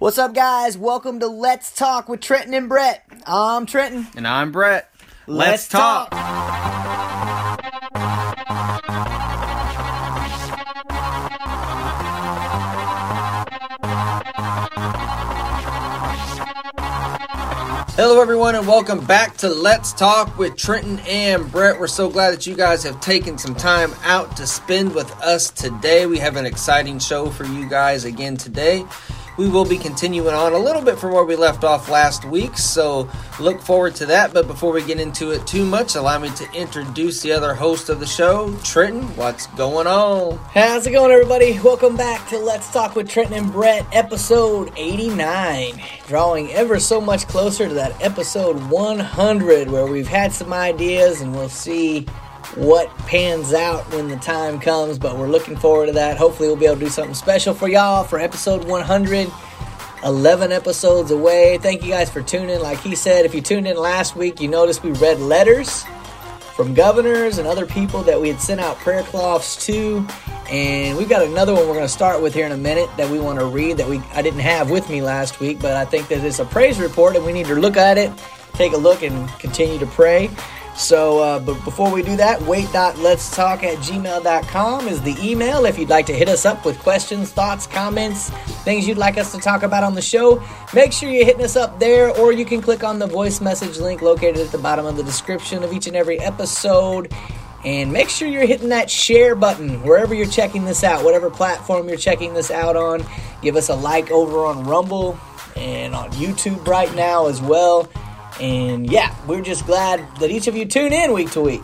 What's up, guys? Welcome to Let's Talk with Trenton and Brett. I'm Trenton. And I'm Brett. Let's talk. Hello, everyone, and welcome back to Let's Talk with Trenton and Brett. We're so glad that you guys have taken some time out to spend with us today. We have an exciting show for you guys again today. We will be continuing on a little bit from where we left off last week, so look forward to that. But before we get into it too much, allow me to introduce the other host of the show, Trenton. What's going on? How's it going, everybody? Welcome back to Let's Talk with Trenton and Brett, episode 89. Drawing ever so much closer to that episode 100, where we've had some ideas and we'll see what pans out when the time comes. But we're looking forward to that. Hopefully, we'll be able to do something special for y'all for episode 100. 11 episodes away. Thank you guys for tuning in. Like he said, if you tuned in last week, you noticed we read letters from governors and other people that we had sent out prayer cloths to. And we've got another one we're going to start with here in a minute that we want to read that we I didn't have with me last week, but I think that it's a praise report and we need to look at it, take a look, and continue to pray. So, uh, but before we do that, wait.letstalk at gmail.com is the email if you'd like to hit us up with questions, thoughts, comments, things you'd like us to talk about on the show. Make sure you're hitting us up there, or you can click on the voice message link located at the bottom of the description of each and every episode. And make sure you're hitting that share button wherever you're checking this out, whatever platform you're checking this out on. Give us a like over on Rumble and on YouTube right now as well. And yeah, we're just glad that each of you tune in week to week.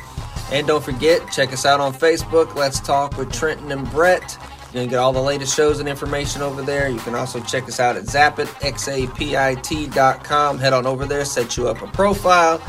And don't forget, check us out on Facebook. Let's talk with Trenton and Brett. You can get all the latest shows and information over there. You can also check us out at Xapit, X-A-P-I-T.com. Head on over there, set you up a profile,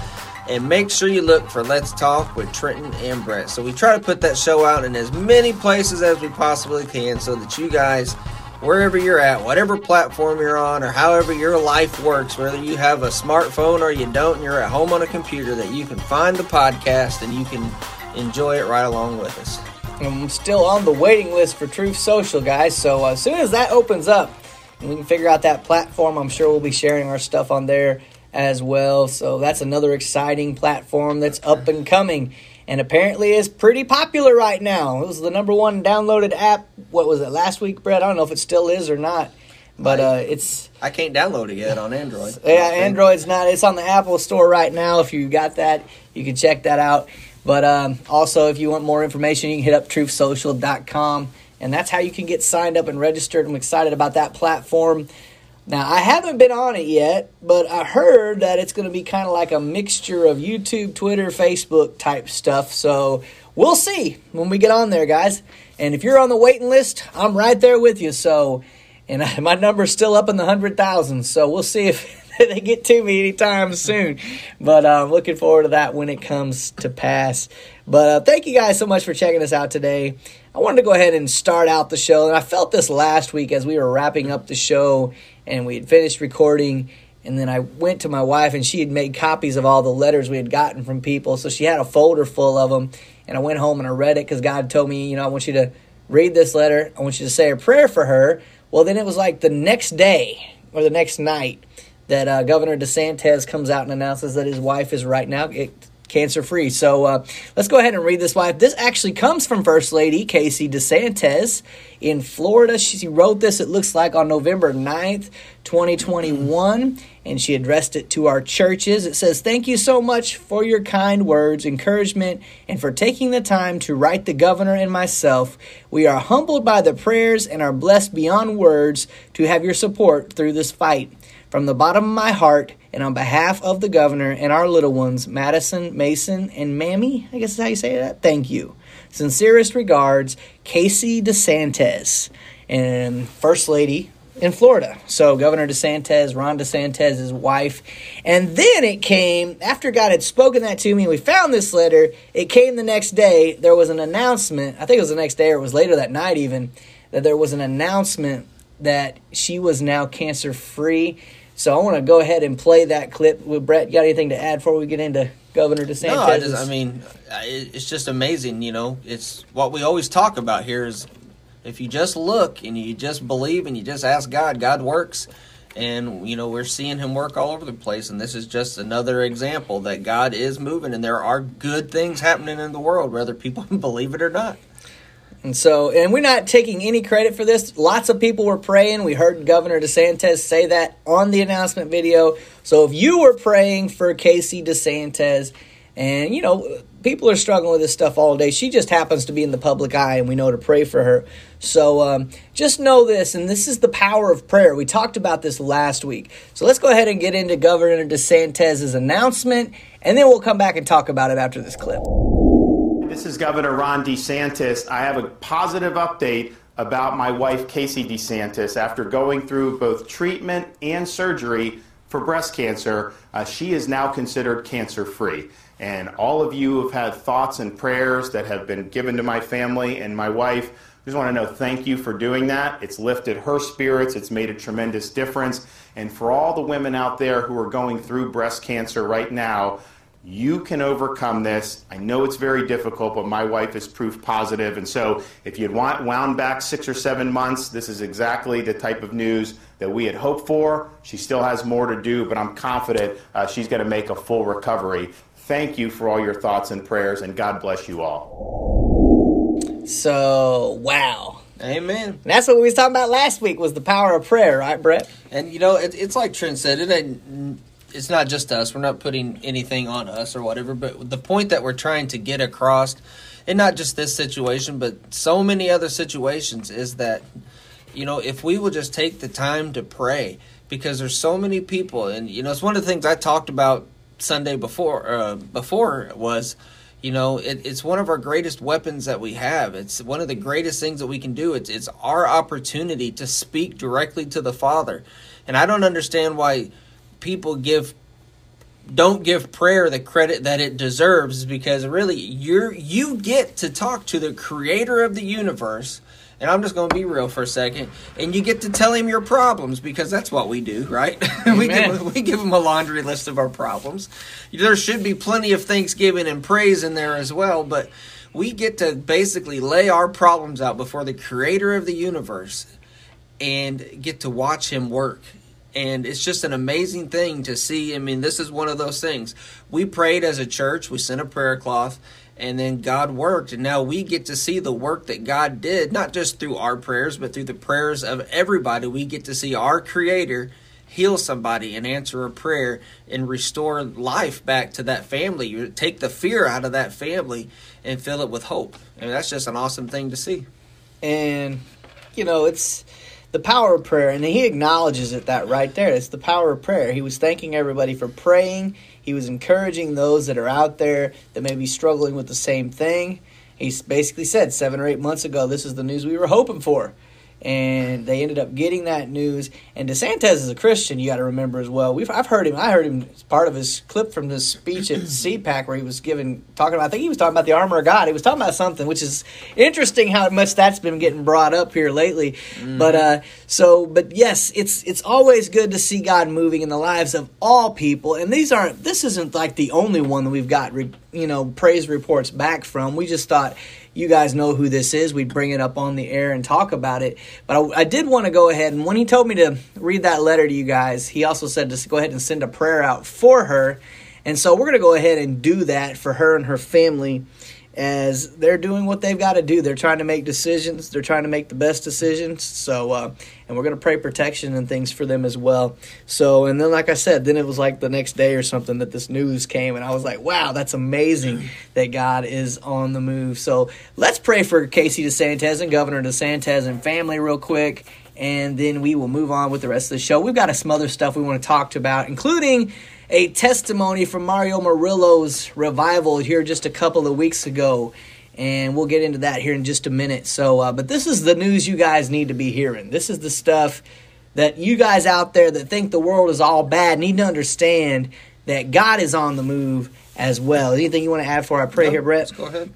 and make sure you look for Let's Talk with Trenton and Brett. So we try to put that show out in as many places as we possibly can so that you guys wherever you're at, whatever platform you're on, or however your life works, whether you have a smartphone or you don't, and you're at home on a computer, that you can find the podcast and you can enjoy it right along with us. I'm still on the waiting list for Truth Social, guys. So uh, as soon as that opens up and we can figure out that platform, I'm sure we'll be sharing our stuff on there as well. So that's another exciting platform that's up and coming and apparently is pretty popular right now. It was the number one downloaded app. What was it last week, Brett? I don't know if it still is or not, but uh, it's. I can't download it yet on Android. Yeah, Android's not. It's on the Apple Store right now. If you got that, you can check that out. But um, also, if you want more information, you can hit up truthsocial.com, and that's how you can get signed up and registered. I'm excited about that platform. Now, I haven't been on it yet, but I heard that it's going to be kind of like a mixture of YouTube, Twitter, Facebook type stuff. So we'll see when we get on there, guys. And if you're on the waiting list, I'm right there with you. So, and my number's still up in the hundred thousands. So we'll see if they get to me anytime soon. But uh, I'm looking forward to that when it comes to pass. But uh, thank you guys so much for checking us out today. I wanted to go ahead and start out the show, and I felt this last week as we were wrapping up the show and we had finished recording. And then I went to my wife, and she had made copies of all the letters we had gotten from people. So she had a folder full of them. And I went home and I read it because God told me, you know, I want you to read this letter. I want you to say a prayer for her. Well, then it was like the next day or the next night that uh, Governor DeSantis comes out and announces that his wife is right now cancer free. So uh, let's go ahead and read this wife. This actually comes from First Lady Casey DeSantis in Florida. She wrote this, it looks like, on November 9th, 2021, and she addressed it to our churches. It says, Thank you so much for your kind words, encouragement, and for taking the time to write the governor and myself. We are humbled by the prayers and are blessed beyond words to have your support through this fight. From the bottom of my heart, and on behalf of the governor and our little ones, Madison, Mason, and Mammy, I guess is how you say that, thank you. Sincerest regards, Casey DeSantis, and First Lady in Florida. So Governor DeSantis, Ron DeSantis' wife. And then it came, after God had spoken that to me, we found this letter. It came the next day. There was an announcement, I think it was the next day or it was later that night even, that there was an announcement that she was now cancer free. So I want to go ahead and play that clip. With Brett, you got anything to add before we get into Governor DeSantis? No, I, just, I mean, it's just amazing. You know, it's what we always talk about here is if you just look and you just believe and you just ask God, God works. and you know we're seeing him work all over the place and this is just another example that god is moving and there are good things happening in the world whether people believe it or not and so, and we're not taking any credit for this. Lots of people were praying. We heard Governor DeSantis say that on the announcement video. So if you were praying for Casey DeSantis, and you know, people are struggling with this stuff all day, she just happens to be in the public eye, and we know to pray for her. So um, just know this, and this is the power of prayer. We talked about this last week. So let's go ahead and get into Governor DeSantis' announcement, and then we'll come back and talk about it after this clip. This is Governor Ron DeSantis. I have a positive update about my wife, Casey DeSantis. After going through both treatment and surgery for breast cancer, uh, she is now considered cancer free. And all of you have had thoughts and prayers that have been given to my family and my wife. I just want to know thank you for doing that. It's lifted her spirits, it's made a tremendous difference. And for all the women out there who are going through breast cancer right now, you can overcome this. I know it's very difficult, but my wife is proof positive. And so, if you'd want wound back six or seven months, this is exactly the type of news that we had hoped for. She still has more to do, but I'm confident uh, she's going to make a full recovery. Thank you for all your thoughts and prayers, and God bless you all. So, wow. Amen. And that's what we was talking about last week was the power of prayer, right, Brett? And you know, it, it's like Trent said, it ain't it's not just us. We're not putting anything on us or whatever. But the point that we're trying to get across, and not just this situation, but so many other situations, is that you know if we will just take the time to pray, because there's so many people, and you know it's one of the things I talked about Sunday before. Uh, before was. You know, it, it's one of our greatest weapons that we have. It's one of the greatest things that we can do. It's it's our opportunity to speak directly to the Father, and I don't understand why people give don't give prayer the credit that it deserves because really you're you get to talk to the creator of the universe. And I'm just going to be real for a second. And you get to tell him your problems because that's what we do right? We give we give him a laundry list of our problems. There should be plenty of thanksgiving and praise in there as well but we get to basically lay our problems out before the creator of the universe and get to watch him work and it's just an amazing thing to see. I mean, this is one of those things. We prayed as a church, we sent a prayer cloth, and then God worked. And now we get to see the work that God did, not just through our prayers, but through the prayers of everybody. We get to see our Creator heal somebody and answer a prayer and restore life back to that family. You take the fear out of that family and fill it with hope. I And that's just an awesome thing to see. And, you know, it's the power of prayer, and he acknowledges it that right there. It's the power of prayer. He was thanking everybody for praying. He was encouraging those that are out there that may be struggling with the same thing. He basically said seven or eight months ago, this is the news we were hoping for and they ended up getting that news. And DeSantis is a Christian, you got to remember as well. We've I've heard him. I heard him as part of his clip from this speech at CPAC where he was giving talking about. I think he was talking about the armor of God. He was talking about something, which is interesting how much that's been getting brought up here lately. Mm. But uh, so, but yes, it's it's always good to see God moving in the lives of all people. And these aren't. This isn't like the only one that we've got. Re, You know, praise reports back from. We just thought you guys know who this is. We'd bring it up on the air and talk about it. But I, I did want to go ahead, and when he told me to read that letter to you guys, he also said to go ahead and send a prayer out for her. And so we're going to go ahead and do that for her and her family as they're doing what they've got to do. They're trying to make decisions. They're trying to make the best decisions. So, uh, and we're going to pray protection and things for them as well. So, and then, like I said, then it was like the next day or something that this news came, and I was like, wow, that's amazing that God is on the move. So, let's pray for Casey DeSantis and Governor DeSantis and family real quick. And then we will move on with the rest of the show. We've got some other stuff we want to talk about, including a testimony from Mario Murillo's revival here just a couple of weeks ago. And we'll get into that here in just a minute. So, uh, but this is the news you guys need to be hearing. This is the stuff that you guys out there that think the world is all bad need to understand that God is on the move as well. Anything you want to add for I pray here, Brett? Let's go ahead.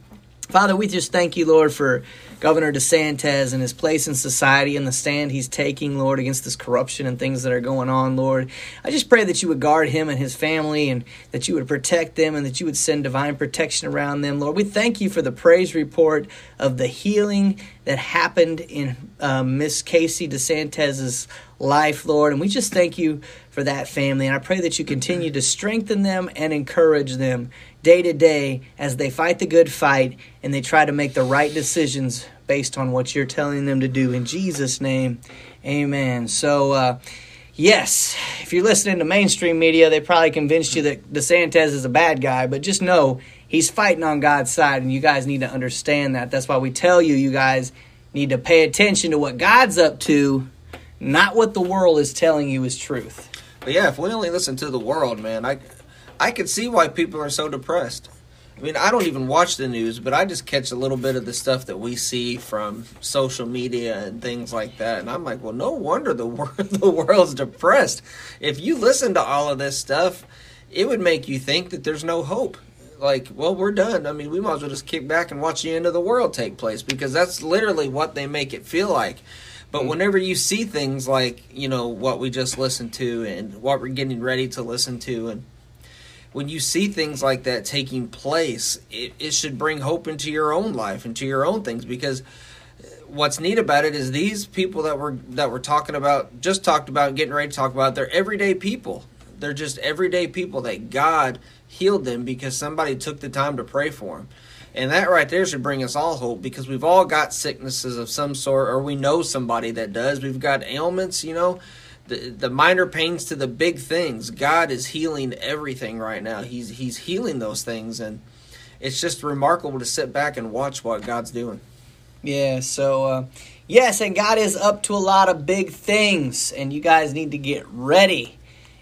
Father, we just thank you, Lord, for Governor DeSantis and his place in society and the stand he's taking, Lord, against this corruption and things that are going on, Lord. I just pray that you would guard him and his family and that you would protect them and that you would send divine protection around them, Lord. We thank you for the praise report of the healing that happened in um, Miss Casey DeSantis's life, Lord. And we just thank you for that family. And I pray that you continue to strengthen them and encourage them day to day as they fight the good fight and they try to make the right decisions based on what you're telling them to do. In Jesus' name, amen. So, uh, yes, if you're listening to mainstream media, they probably convinced you that DeSantis is a bad guy, but just know he's fighting on God's side, and you guys need to understand that. That's why we tell you, you guys need to pay attention to what God's up to, not what the world is telling you is truth. But yeah, if we only listen to the world, man, I I can see why people are so depressed. I mean, I don't even watch the news, but I just catch a little bit of the stuff that we see from social media and things like that, and I'm like, well, no wonder the world the world's depressed. If you listen to all of this stuff, it would make you think that there's no hope. Like, well, we're done. I mean, we might as well just kick back and watch the end of the world take place because that's literally what they make it feel like. But hmm. whenever you see things like, you know, what we just listened to and what we're getting ready to listen to, and when you see things like that taking place, it, it should bring hope into your own life, and to your own things. Because what's neat about it is these people that we're that we're talking about, just talked about, getting ready to talk about, they're everyday people. They're just everyday people that God healed them because somebody took the time to pray for them. And that right there should bring us all hope because we've all got sicknesses of some sort, or we know somebody that does. We've got ailments, you know, the the minor pains to the big things. God is healing everything right now. He's He's healing those things, and it's just remarkable to sit back and watch what God's doing. Yeah, so uh, yes, and God is up to a lot of big things, and you guys need to get ready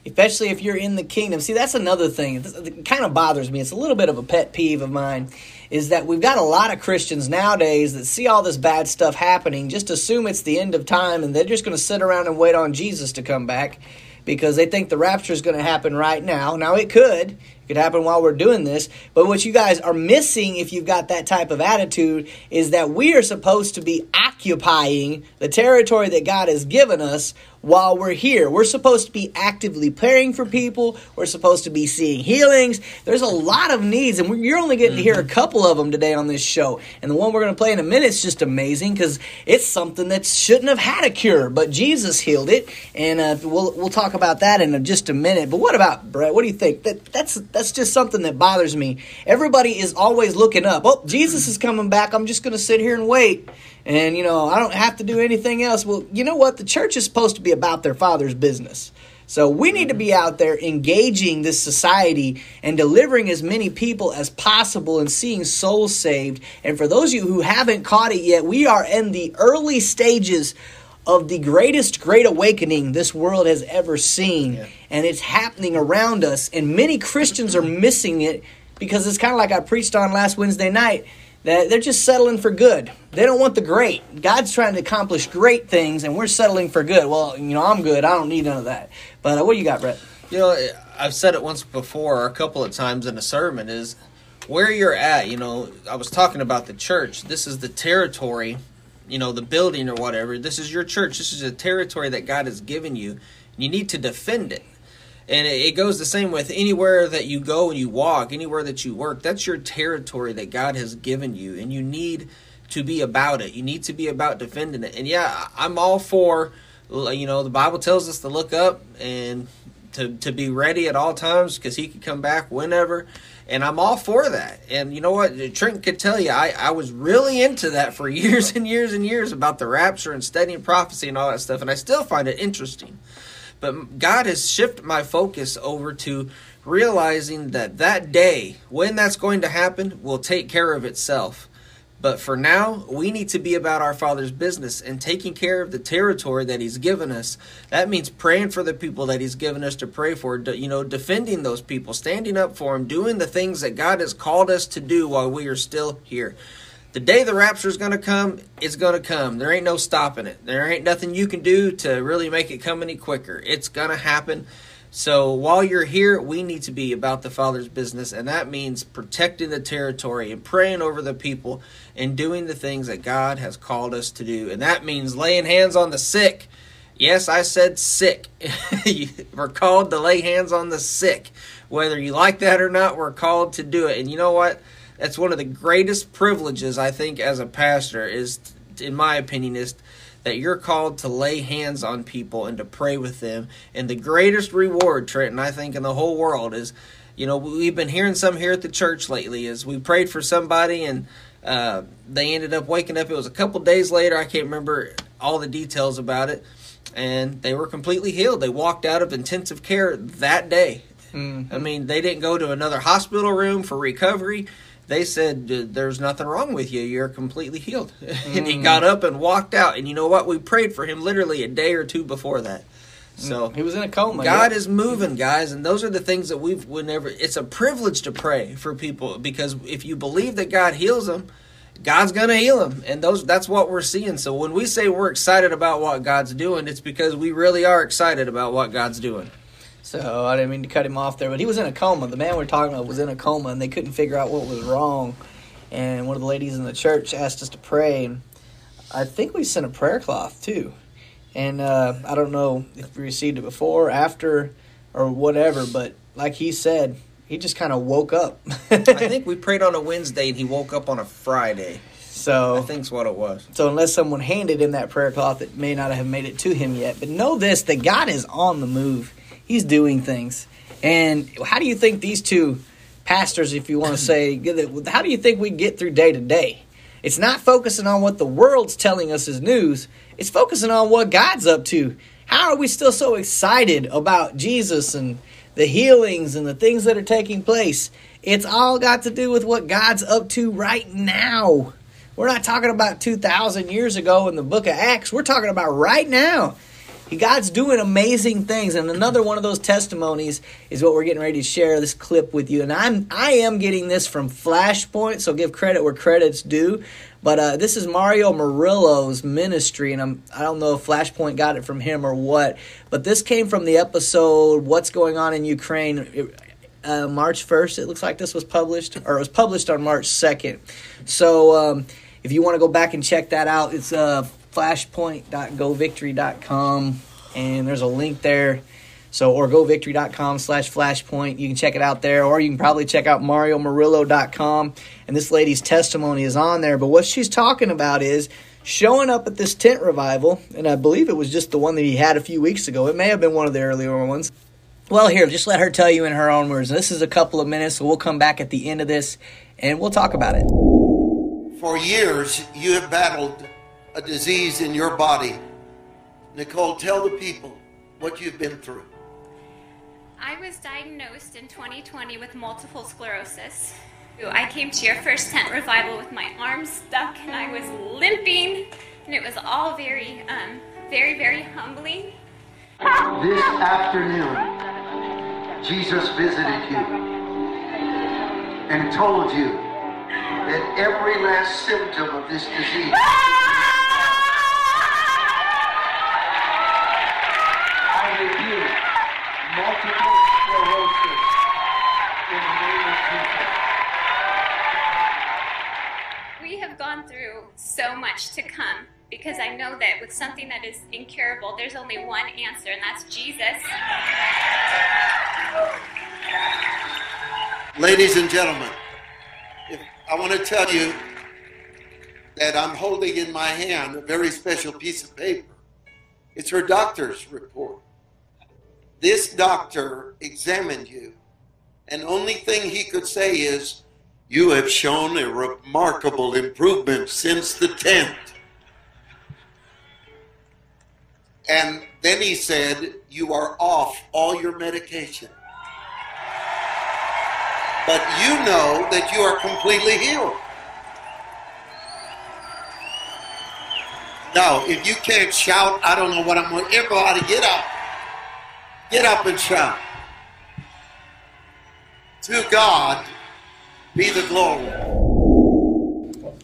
especially if you're in the kingdom. See, that's another thing. It kind of bothers me. It's a little bit of a pet peeve of mine. Is that we've got a lot of Christians nowadays that see all this bad stuff happening, just assume it's the end of time, and they're just going to sit around and wait on Jesus to come back because they think the rapture is going to happen right now. Now, it could. It could happen while we're doing this. But what you guys are missing if you've got that type of attitude is that we are supposed to be occupying the territory that God has given us while we're here. We're supposed to be actively praying for people. We're supposed to be seeing healings. There's a lot of needs, and you're only getting mm-hmm. to hear a mm-hmm. couple of them today on this show. And the one we're going to play in a minute is just amazing because it's something that shouldn't have had a cure, but Jesus healed it. And uh, we'll we'll talk about that in just a minute. But what about Brett? What do you think? That that's that's just something that bothers me. Everybody is always looking up. Oh, Jesus is coming back. I'm just going to sit here and wait and you know I don't have to do anything else. Well, you know what? The church is supposed to be about their father's business. So we need to be out there engaging this society and delivering as many people as possible and seeing souls saved. And for those of you who haven't caught it yet, we are in the early stages of the greatest great awakening this world has ever seen. Yeah. And it's happening around us. And many Christians are missing it because it's kind of like I preached on last Wednesday night they're just settling for good. They don't want the great. God's trying to accomplish great things, and we're settling for good. Well, you know, I'm good. I don't need none of that. But uh, what do you got, Brett? You know, I've said it once before, or a couple of times in a sermon, is where you're at. You know, I was talking about the church. This is the territory, you know, the building or whatever. This is your church. This is a territory that God has given you. You need to defend it. And it goes the same with anywhere that you go and you walk, anywhere that you work. That's your territory that God has given you, and you need to be about it. You need to be about defending it. And yeah, I'm all for, you know, the Bible tells us to look up and to, to be ready at all times because He could come back whenever. And I'm all for that. And you know what? Trent could tell you, I, I was really into that for years and years and years about the rapture and studying prophecy and all that stuff. And I still find it interesting. But God has shifted my focus over to realizing that that day, when that's going to happen, will take care of itself. But for now, we need to be about our Father's business and taking care of the territory that He's given us. That means praying for the people that He's given us to pray for, you know, defending those people, standing up for them, doing the things that God has called us to do while we are still here the day the rapture is going to come, it's going to come. There ain't no stopping it. There ain't nothing you can do to really make it come any quicker. It's going to happen. So while you're here, we need to be about the Father's business, and that means protecting the territory and praying over the people and doing the things that God has called us to do. And that means laying hands on the sick. Yes, I said sick. we're called to lay hands on the sick. Whether you like that or not, we're called to do it. And you know what? That's one of the greatest privileges I think as a pastor is in my opinion is that you're called to lay hands on people and to pray with them. And the greatest reward, Trenton, I think, in the whole world is, you know, we've been hearing some here at the church lately is we prayed for somebody and uh, they ended up waking up. It was a couple days later. I can't remember all the details about it. And they were completely healed. They walked out of intensive care that day. Mm-hmm. I mean, they didn't go to another hospital room for recovery they said there's nothing wrong with you you're completely healed mm. and he mm. got up and walked out and you know what we prayed for him literally a day or two before that so mm. he was in a coma god yeah. is moving guys and those are the things that we've whenever it's a privilege to pray for people because if you believe that god heals them god's gonna heal them and those that's what we're seeing so when we say we're excited about what god's doing it's because we really are excited about what god's doing so I didn't mean to cut him off there, but he was in a coma. The man we're talking about was in a coma, and they couldn't figure out what was wrong. And one of the ladies in the church asked us to pray, and I think we sent a prayer cloth too. And uh, I don't know if we received it before, after, or whatever. But like he said, he just kind of woke up. I think we prayed on a Wednesday, and he woke up on a Friday. So I think's what it was. So unless someone handed him that prayer cloth, it may not have made it to him yet. But know this: that God is on the move he's doing things. And how do you think these two pastors, if you want to say, how do you think we get through day to day? It's not focusing on what the world's telling us as news, it's focusing on what God's up to. How are we still so excited about Jesus and the healings and the things that are taking place? It's all got to do with what God's up to right now. We're not talking about 2,000 years ago in the book of Acts. We're talking about right now. God's doing amazing things, and another one of those testimonies is what we're getting ready to share this clip with you. And I'm I am getting this from Flashpoint, so give credit where credit's due. But uh, this is Mario Murillo's ministry, and I'm I don't know if Flashpoint got it from him or what. But this came from the episode "What's Going On in Ukraine." Uh, March 1st, it looks like this was published, or it was published on March 2nd. So um, if you want to go back and check that out, it's uh, flashpoint.govictory.com, and there's a link there. So, or govictory.com slash flashpoint. You can check it out there, or you can probably check out mariomurillo.com. And this lady's testimony is on there. But what she's talking about is showing up at this tent revival, and I believe it was just the one that he had a few weeks ago. It may have been one of the earlier ones. Well, here, just let her tell you in her own words. This is a couple of minutes, so we'll come back at the end of this and we'll talk about it. For years, you have battled a disease in your body. Nicole, tell the people what you've been through. I was diagnosed in 2020 with multiple sclerosis. I came to your first tent revival with my arms stuck and I was limping, and it was all very, um, very, very humbling. This afternoon, Jesus visited you and told you that every last symptom of this disease. multiple sclerosis in the name of Jesus. We have gone through so much to come because I know that with something that is incurable, there's only one answer, and that's Jesus. Ladies and gentlemen, I want to tell you that I'm holding in my hand a very special piece of paper. It's her doctor's report. This doctor examined you, and only thing he could say is, You have shown a remarkable improvement since the tent. And then he said, You are off all your medication. But you know that you are completely healed. Now, if you can't shout, I don't know what I'm going to. Everybody get up. Get up and shout. To God be the glory.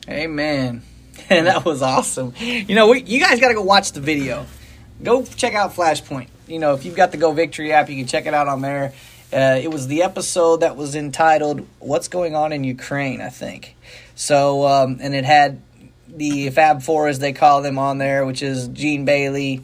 Amen. And that was awesome. You know, we, you guys got to go watch the video. Go check out Flashpoint. You know, if you've got the Go Victory app, you can check it out on there. Uh, it was the episode that was entitled "What's Going On in Ukraine," I think. So, um, and it had the Fab Four, as they call them, on there, which is Gene Bailey,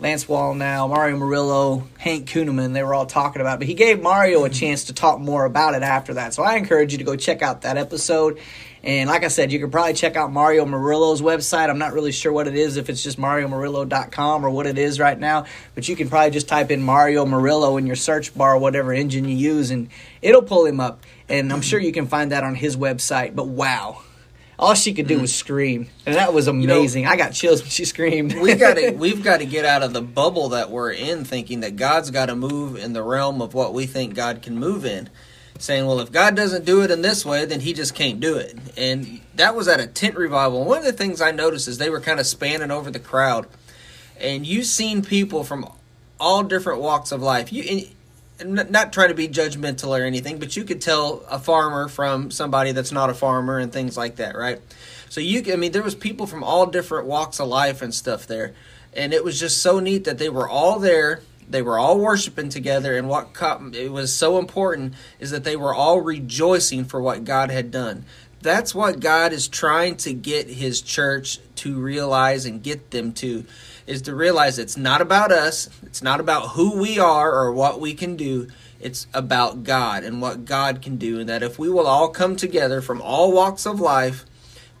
Lance Wallnau, Mario Murillo, Hank Kunneman, they were all talking about it. But he gave Mario a chance to talk more about it after that. So I encourage you to go check out that episode. And like I said, you can probably check out Mario Murillo's website. I'm not really sure what it is, if it's just mariomurillo.com or what it is right now, but you can probably just type in Mario Murillo in your search bar, whatever engine you use, and it'll pull him up. And I'm sure you can find that on his website. But wow, all she could do mm-hmm. was scream, and that was amazing. I got chills when she screamed. we got to we've got to get out of the bubble that we're in, thinking that God's got to move in the realm of what we think God can move in. Saying, well, if God doesn't do it in this way, then He just can't do it. And that was at a tent revival. One of the things I noticed is they were kind of spanning over the crowd, and you've seen people from all different walks of life. You not trying to be judgmental or anything, but you could tell a farmer from somebody that's not a farmer and things like that, right? So you, I mean, there was people from all different walks of life and stuff there, and it was just so neat that they were all there. They were all worshiping together, and what it was so important is that they were all rejoicing for what God had done. That's what God is trying to get His church to realize and get them to is to realize it's not about us, it's not about who we are or what we can do. It's about God and what God can do, and that if we will all come together from all walks of life,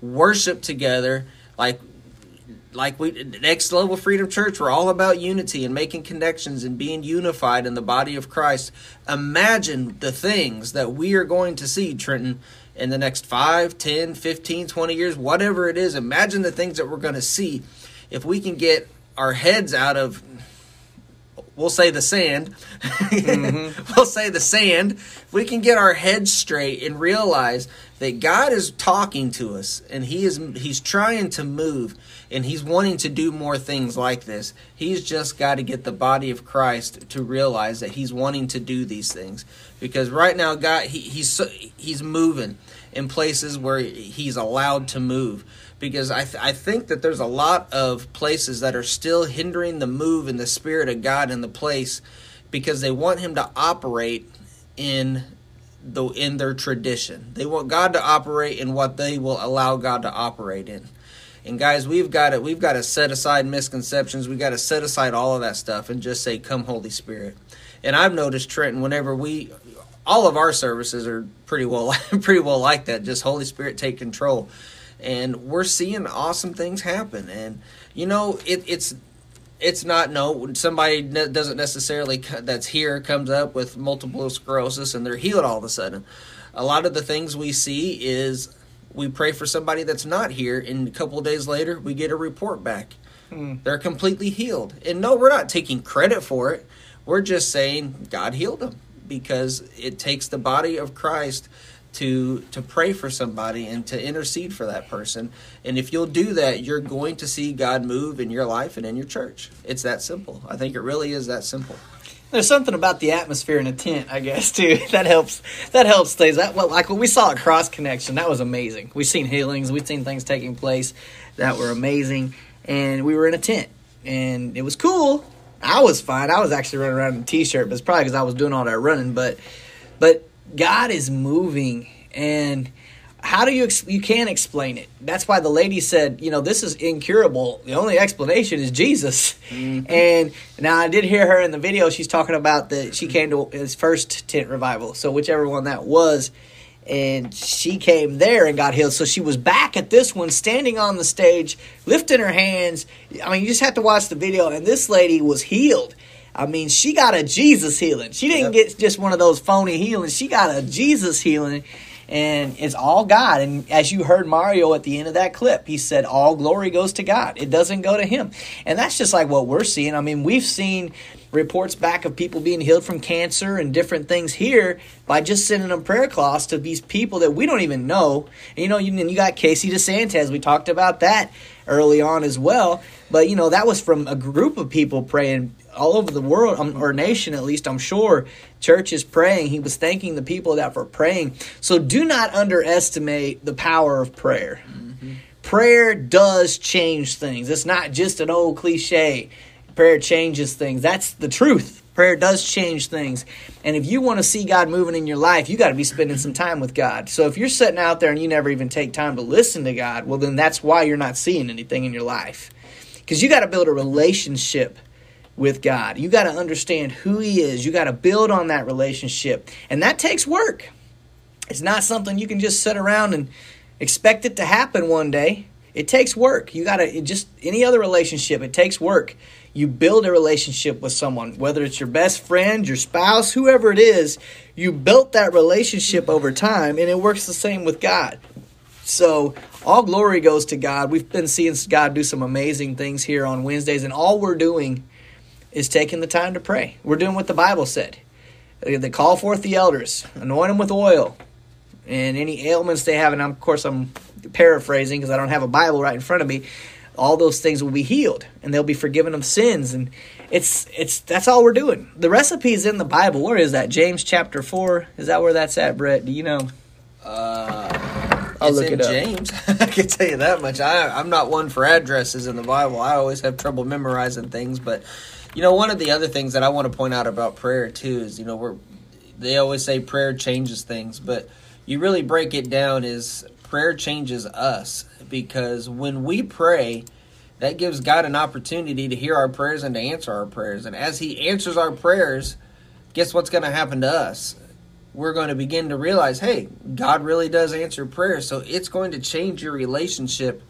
worship together, like like we next level freedom church we're all about unity and making connections and being unified in the body of christ imagine the things that we are going to see trenton in the next 5 10 15 20 years whatever it is imagine the things that we're going to see if we can get our heads out of we'll say the sand. Mm-hmm. we'll say the sand. If we can get our heads straight and realize that god is talking to us and he is he's trying to move and he's wanting to do more things like this. He's just got to get the body of christ to realize that he's wanting to do these things. Because right now god he, he's he's moving in places where he's allowed to move because I, th- I think that there's a lot of places that are still hindering the move in the spirit of God in the place because they want him to operate in the in their tradition. They want God to operate in what they will allow God to operate in. And guys, we've got to we've got to set aside misconceptions. We've got to set aside all of that stuff and just say, "Come, Holy Spirit." And I've noticed Trenton, whenever we, all of our services are pretty well pretty well like that. Just Holy Spirit take control and we're seeing awesome things happen. And you know, it, it's it's not no somebody doesn't necessarily that's here comes up with multiple sclerosis and they're healed all of a sudden. A lot of the things we see is we pray for somebody that's not here, and a couple of days later we get a report back. Hmm. They're completely healed. And no, we're not taking credit for it. We're just saying God healed them because it takes the body of Christ to to pray for somebody and to intercede for that person. And if you'll do that, you're going to see God move in your life and in your church. It's that simple. I think it really is that simple. There's something about the atmosphere in a tent, I guess, too. That helps. That helps things. That well, like what we saw at Cross Connection, that was amazing. We've seen healings, we've seen things taking place that were amazing, and we were in a tent, and it was cool. I was fine. I was actually running around in a t-shirt, but it's probably because I was doing all that running. But, but God is moving and how do you ex- you can't explain it. That's why the lady said you know this is incurable. The only explanation is jesus. Mm-hmm. and now i did hear her in the video. She's talking about that she came to his first tent revival. So whichever one that was and she came there and got healed. So she was back at this one standing on the stage lifting her hands. I mean you just have to watch the video. And this lady was healed I mean, she got a Jesus healing. She didn't yep. get just one of those phony healings. She got a Jesus healing, and it's all God. And as you heard Mario at the end of that clip, he said, All glory goes to God. It doesn't go to him. And that's just like what we're seeing. I mean, we've seen reports back of people being healed from cancer and different things here by just sending them prayer cloths to these people that we don't even know. And you know, you, you got Casey DeSantis. We talked about that early on as well. But you know, that was from a group of people praying all over the world, um, or nation at least, I'm sure, church is praying. He was thanking the people that were praying. So do not underestimate the power of prayer. Mm-hmm. Prayer does change things. It's not just an old cliche. Prayer changes things. That's the truth. Prayer does change things. And if you want to see God moving in your life, you got to be spending some time with God. So if you're sitting out there and you never even take time to listen to God, well, then that's why you're not seeing anything in your life. Because you got to build a relationship with God. You got to understand who He is. You got to build on that relationship. And that takes work. It's not something you can just sit around and expect it to happen one day. It takes work. You got to just any other relationship, it takes work. You build a relationship with someone, whether it's your best friend, your spouse, whoever it is, you built that relationship over time, and it works the same with God. So, all glory goes to God. We've been seeing God do some amazing things here on Wednesdays, and all we're doing is taking the time to pray. We're doing what the Bible said. They call forth the elders, anoint them with oil, and any ailments they have, and of course I'm paraphrasing because I don't have a Bible right in front of me. All those things will be healed, and they'll be forgiven of sins, and it's it's that's all we're doing. The recipe is in the Bible. Where is that? James chapter four. Is that where that's at, Brett? Do you know? Uh, I'll look it up. James. I can tell you that much. I, I'm not one for addresses in the Bible. I always have trouble memorizing things. But you know, one of the other things that I want to point out about prayer too is you know we're they always say prayer changes things, but you really break it down is prayer changes us because when we pray that gives God an opportunity to hear our prayers and to answer our prayers. And as He answers our prayers, guess what's going to happen to us? We're going to begin to realize, hey, God really does answer prayers. So it's going to change your relationship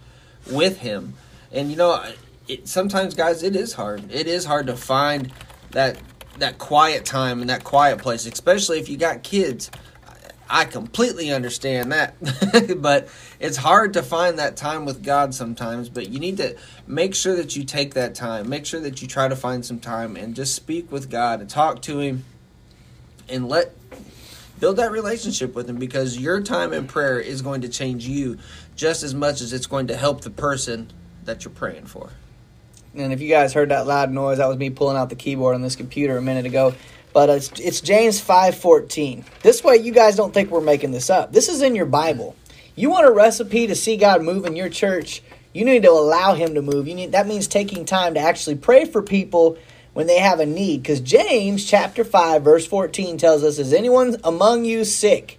with Him. And you know, it, sometimes, guys, it is hard. It is hard to find that that quiet time and that quiet place, especially if you got kids. I completely understand that. but it's hard to find that time with God sometimes. But you need to make sure that you take that time. Make sure that you try to find some time and just speak with God and talk to Him and let build that relationship with Him because your time in prayer is going to change you just as much as it's going to help the person that you're praying for. And if you guys heard that loud noise, that was me pulling out the keyboard on this computer a minute ago. But it's, it's James 5:14. This way you guys don't think we're making this up. This is in your Bible. You want a recipe to see God move in your church? You need to allow him to move. You need that means taking time to actually pray for people when they have a need cuz James chapter 5 verse 14 tells us is anyone among you sick?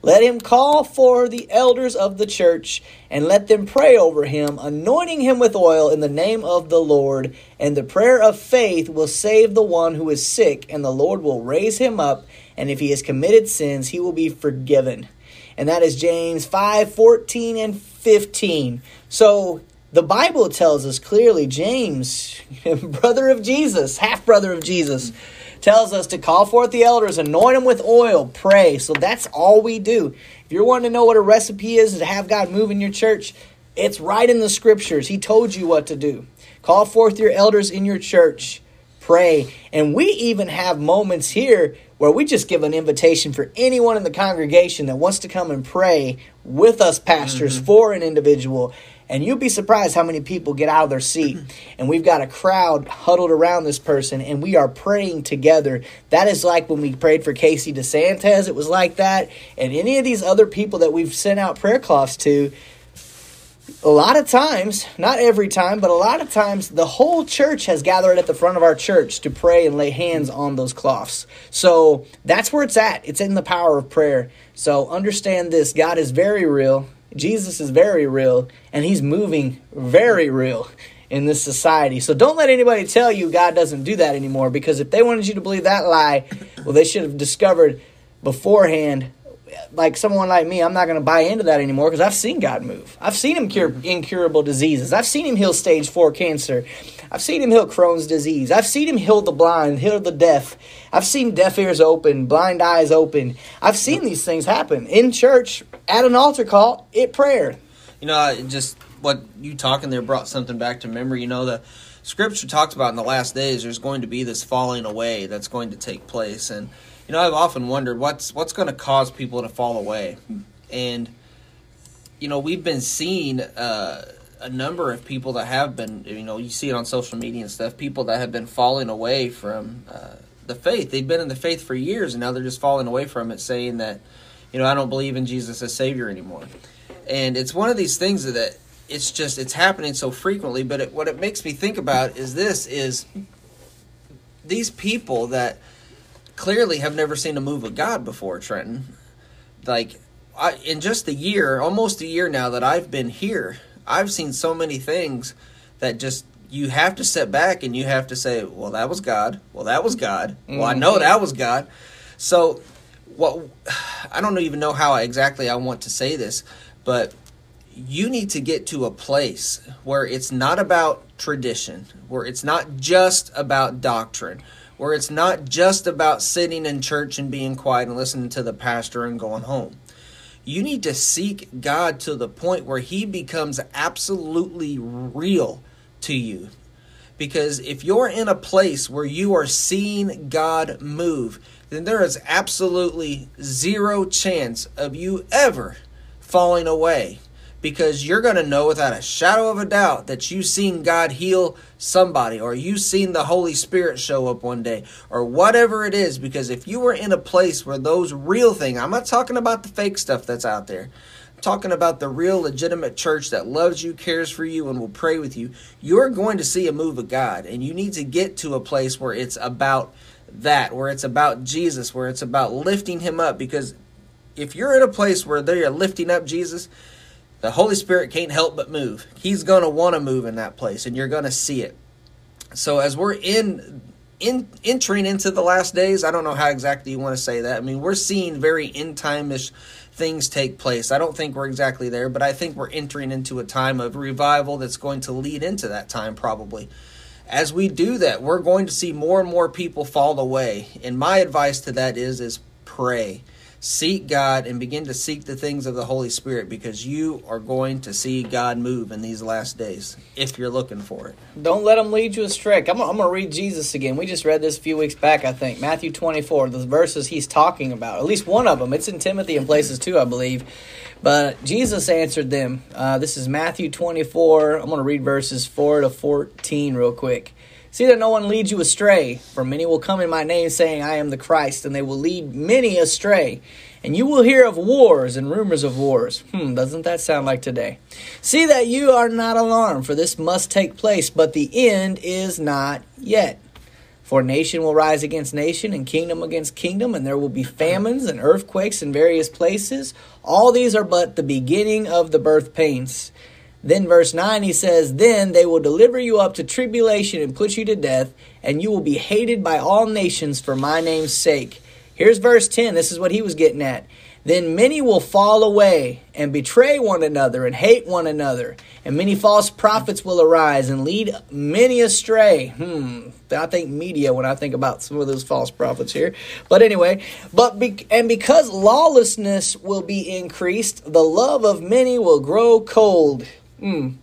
Let him call for the elders of the church and let them pray over him, anointing him with oil in the name of the Lord. And the prayer of faith will save the one who is sick, and the Lord will raise him up. And if he has committed sins, he will be forgiven. And that is James 5 14 and 15. So the Bible tells us clearly, James, brother of Jesus, half brother of Jesus tells us to call forth the elders, anoint them with oil, pray. So that's all we do. If you're wanting to know what a recipe is to have God move in your church, it's right in the scriptures. He told you what to do. Call forth your elders in your church, pray. And we even have moments here where we just give an invitation for anyone in the congregation that wants to come and pray with us, pastors, mm-hmm. for an individual. And you'd be surprised how many people get out of their seat. Mm-hmm. And we've got a crowd huddled around this person, and we are praying together. That is like when we prayed for Casey DeSantis, it was like that. And any of these other people that we've sent out prayer cloths to, a lot of times, not every time, but a lot of times, the whole church has gathered at the front of our church to pray and lay hands mm-hmm. on those cloths. So that's where it's at. It's in the power of prayer. So understand this God is very real. Jesus is very real and he's moving very real in this society. So don't let anybody tell you God doesn't do that anymore because if they wanted you to believe that lie, well, they should have discovered beforehand. Like someone like me, I'm not going to buy into that anymore because I've seen God move. I've seen him cure incurable diseases. I've seen him heal stage four cancer. I've seen him heal Crohn's disease. I've seen him heal the blind, heal the deaf. I've seen deaf ears open, blind eyes open. I've seen these things happen in church at an altar call at prayer. You know, I just what you talking there brought something back to memory. You know, the scripture talks about in the last days there's going to be this falling away that's going to take place, and you know, I've often wondered what's what's going to cause people to fall away, and you know, we've been seeing. Uh, a number of people that have been, you know, you see it on social media and stuff, people that have been falling away from uh, the faith. They've been in the faith for years and now they're just falling away from it, saying that, you know, I don't believe in Jesus as Savior anymore. And it's one of these things that it's just, it's happening so frequently. But it, what it makes me think about is this is these people that clearly have never seen a move of God before, Trenton. Like, I, in just a year, almost a year now that I've been here, I've seen so many things that just you have to step back and you have to say, well, that was God. Well, that was God. Well, I know mm-hmm. that was God. So, what I don't even know how exactly I want to say this, but you need to get to a place where it's not about tradition, where it's not just about doctrine, where it's not just about sitting in church and being quiet and listening to the pastor and going home. You need to seek God to the point where He becomes absolutely real to you. Because if you're in a place where you are seeing God move, then there is absolutely zero chance of you ever falling away because you're going to know without a shadow of a doubt that you've seen God heal somebody or you've seen the Holy Spirit show up one day or whatever it is. Because if you were in a place where those real things, I'm not talking about the fake stuff that's out there, I'm talking about the real legitimate church that loves you, cares for you, and will pray with you, you're going to see a move of God. And you need to get to a place where it's about that, where it's about Jesus, where it's about lifting Him up. Because if you're in a place where they're lifting up Jesus, the Holy Spirit can't help but move. He's going to want to move in that place, and you're going to see it. So as we're in in entering into the last days, I don't know how exactly you want to say that. I mean, we're seeing very end time-ish things take place. I don't think we're exactly there, but I think we're entering into a time of revival that's going to lead into that time probably. As we do that, we're going to see more and more people fall away. And my advice to that is is pray seek God and begin to seek the things of the Holy Spirit because you are going to see God move in these last days if you're looking for it. Don't let them lead you astray. I'm, I'm going to read Jesus again. We just read this a few weeks back, I think. Matthew 24, the verses he's talking about. At least one of them. It's in Timothy and places too, I believe. But Jesus answered them. Uh, this is Matthew 24. I'm going to read verses 4 to 14 real quick. See that no one leads you astray, for many will come in my name, saying, I am the Christ, and they will lead many astray. And you will hear of wars and rumors of wars. Hmm, doesn't that sound like today? See that you are not alarmed, for this must take place, but the end is not yet. For nation will rise against nation, and kingdom against kingdom, and there will be famines and earthquakes in various places. All these are but the beginning of the birth pains. Then, verse 9, he says, Then they will deliver you up to tribulation and put you to death, and you will be hated by all nations for my name's sake. Here's verse 10. This is what he was getting at. Then many will fall away and betray one another and hate one another. And many false prophets will arise and lead many astray. Hmm. I think media when I think about some of those false prophets here. But anyway, but be, and because lawlessness will be increased, the love of many will grow cold. Mm.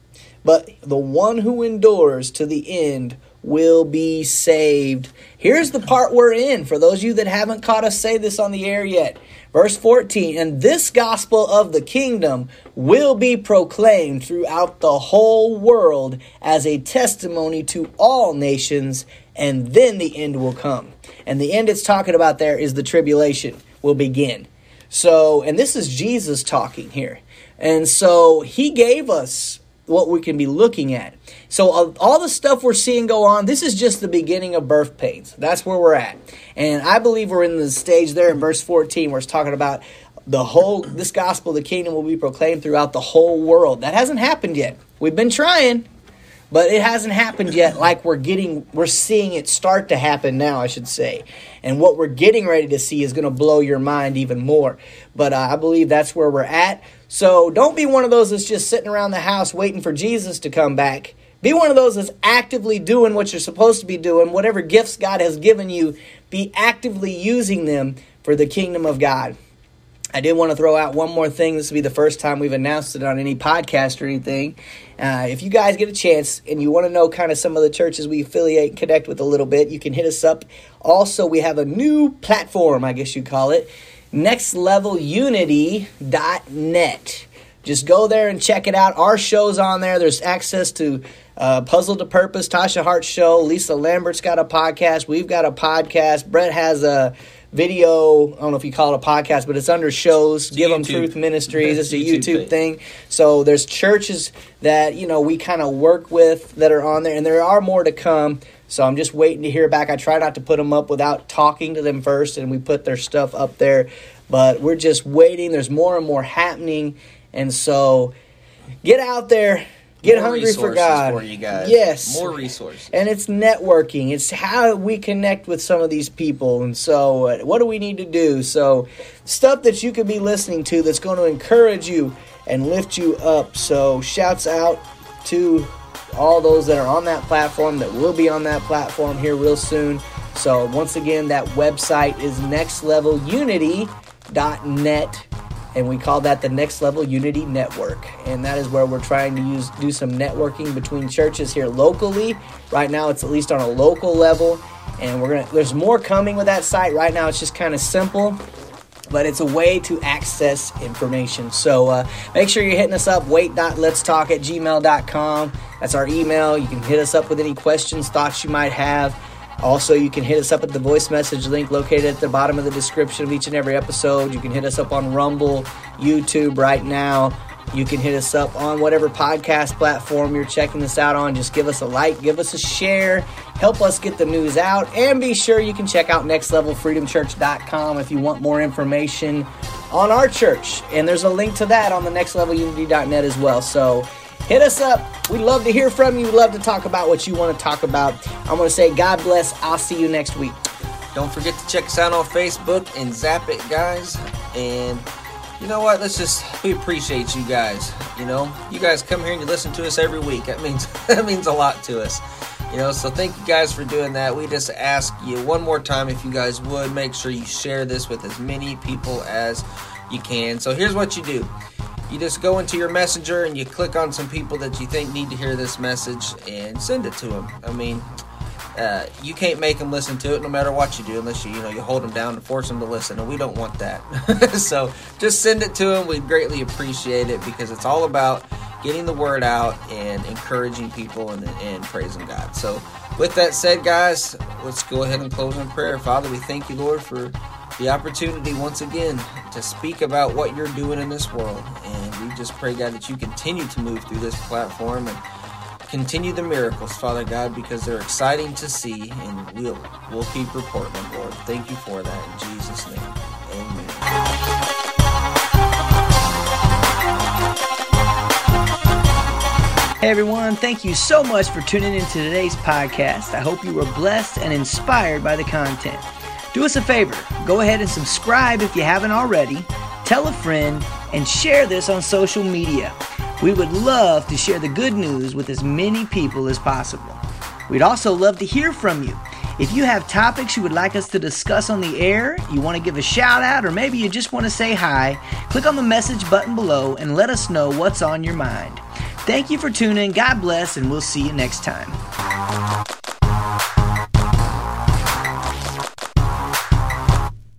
But the one who endures to the end will be saved. Here's the part we're in for those of you that haven't caught us say this on the air yet. Verse 14, and this gospel of the kingdom will be proclaimed throughout the whole world as a testimony to all nations, and then the end will come. And the end it's talking about there is the tribulation will begin. So, and this is Jesus talking here. And so he gave us what we can be looking at. So all the stuff we're seeing go on, this is just the beginning of birth pains. That's where we're at. And I believe we're in the stage there in verse 14 where it's talking about the whole this gospel of the kingdom will be proclaimed throughout the whole world. That hasn't happened yet. We've been trying, but it hasn't happened yet like we're getting we're seeing it start to happen now, I should say. And what we're getting ready to see is going to blow your mind even more. But uh, I believe that's where we're at. So don't be one of those that's just sitting around the house waiting for Jesus to come back. Be one of those that's actively doing what you're supposed to be doing. Whatever gifts God has given you, be actively using them for the kingdom of God. I did want to throw out one more thing. This will be the first time we've announced it on any podcast or anything. Uh, if you guys get a chance and you want to know kind of some of the churches we affiliate and connect with a little bit, you can hit us up. Also, we have a new platform, I guess you call it nextlevelunity.net. Just go there and check it out. Our show's on there. There's access to uh, Puzzle to Purpose, Tasha Hart's show. Lisa Lambert's got a podcast. We've got a podcast. Brett has a video. I don't know if you call it a podcast, but it's under shows. It's Give YouTube. them Truth Ministries. It's a YouTube, YouTube thing. So there's churches that you know we kind of work with that are on there, and there are more to come. So I'm just waiting to hear back. I try not to put them up without talking to them first, and we put their stuff up there. But we're just waiting. There's more and more happening. And so get out there, Get More hungry for God. for you guys. Yes. More resources. And it's networking. It's how we connect with some of these people. And so, uh, what do we need to do? So, stuff that you could be listening to that's going to encourage you and lift you up. So, shouts out to all those that are on that platform that will be on that platform here real soon. So, once again, that website is nextlevelunity.net and we call that the next level unity network. And that is where we're trying to use do some networking between churches here locally. Right now it's at least on a local level. And we're gonna there's more coming with that site. Right now it's just kind of simple but it's a way to access information. So uh, make sure you're hitting us up wait.letstalk at gmail.com that's our email. You can hit us up with any questions thoughts you might have also, you can hit us up at the voice message link located at the bottom of the description of each and every episode. You can hit us up on Rumble, YouTube right now. You can hit us up on whatever podcast platform you're checking this out on. Just give us a like, give us a share, help us get the news out, and be sure you can check out nextlevelfreedomchurch.com if you want more information on our church. And there's a link to that on the nextlevelunity.net as well. So, hit us up. We'd love to hear from you. We'd love to talk about what you want to talk about. I'm going to say, God bless. I'll see you next week. Don't forget to check us out on Facebook and Xapit, guys. And you know what? Let's just we appreciate you guys. You know, you guys come here and you listen to us every week. That means that means a lot to us. You know, so thank you guys for doing that. We just ask you one more time if you guys would make sure you share this with as many people as you can. So here's what you do. You just go into your messenger and you click on some people that you think need to hear this message and send it to them. I mean, uh, you can't make them listen to it no matter what you do unless you you know you hold them down and force them to listen and we don't want that. So just send it to them we'd greatly appreciate it because it's all about getting the word out and encouraging people and, and praising god. So with that said guys let's go ahead and close in prayer. Father we thank you lord for the opportunity once again to speak about what you're doing in this world. And we just pray, God, that you continue to move through this platform and continue the miracles, Father God, because they're exciting to see, and we'll we'll keep reporting them, Lord. Thank you for that in Jesus' name. Amen. Hey everyone, thank you so much for tuning into today's podcast. I hope you were blessed and inspired by the content. Do us a favor, go ahead and subscribe if you haven't already, tell a friend, and share this on social media. We would love to share the good news with as many people as possible. We'd also love to hear from you. If you have topics you would like us to discuss on the air, you want to give a shout out, or maybe you just want to say hi, click on the message button below and let us know what's on your mind. Thank you for tuning. God bless, and we'll see you next time.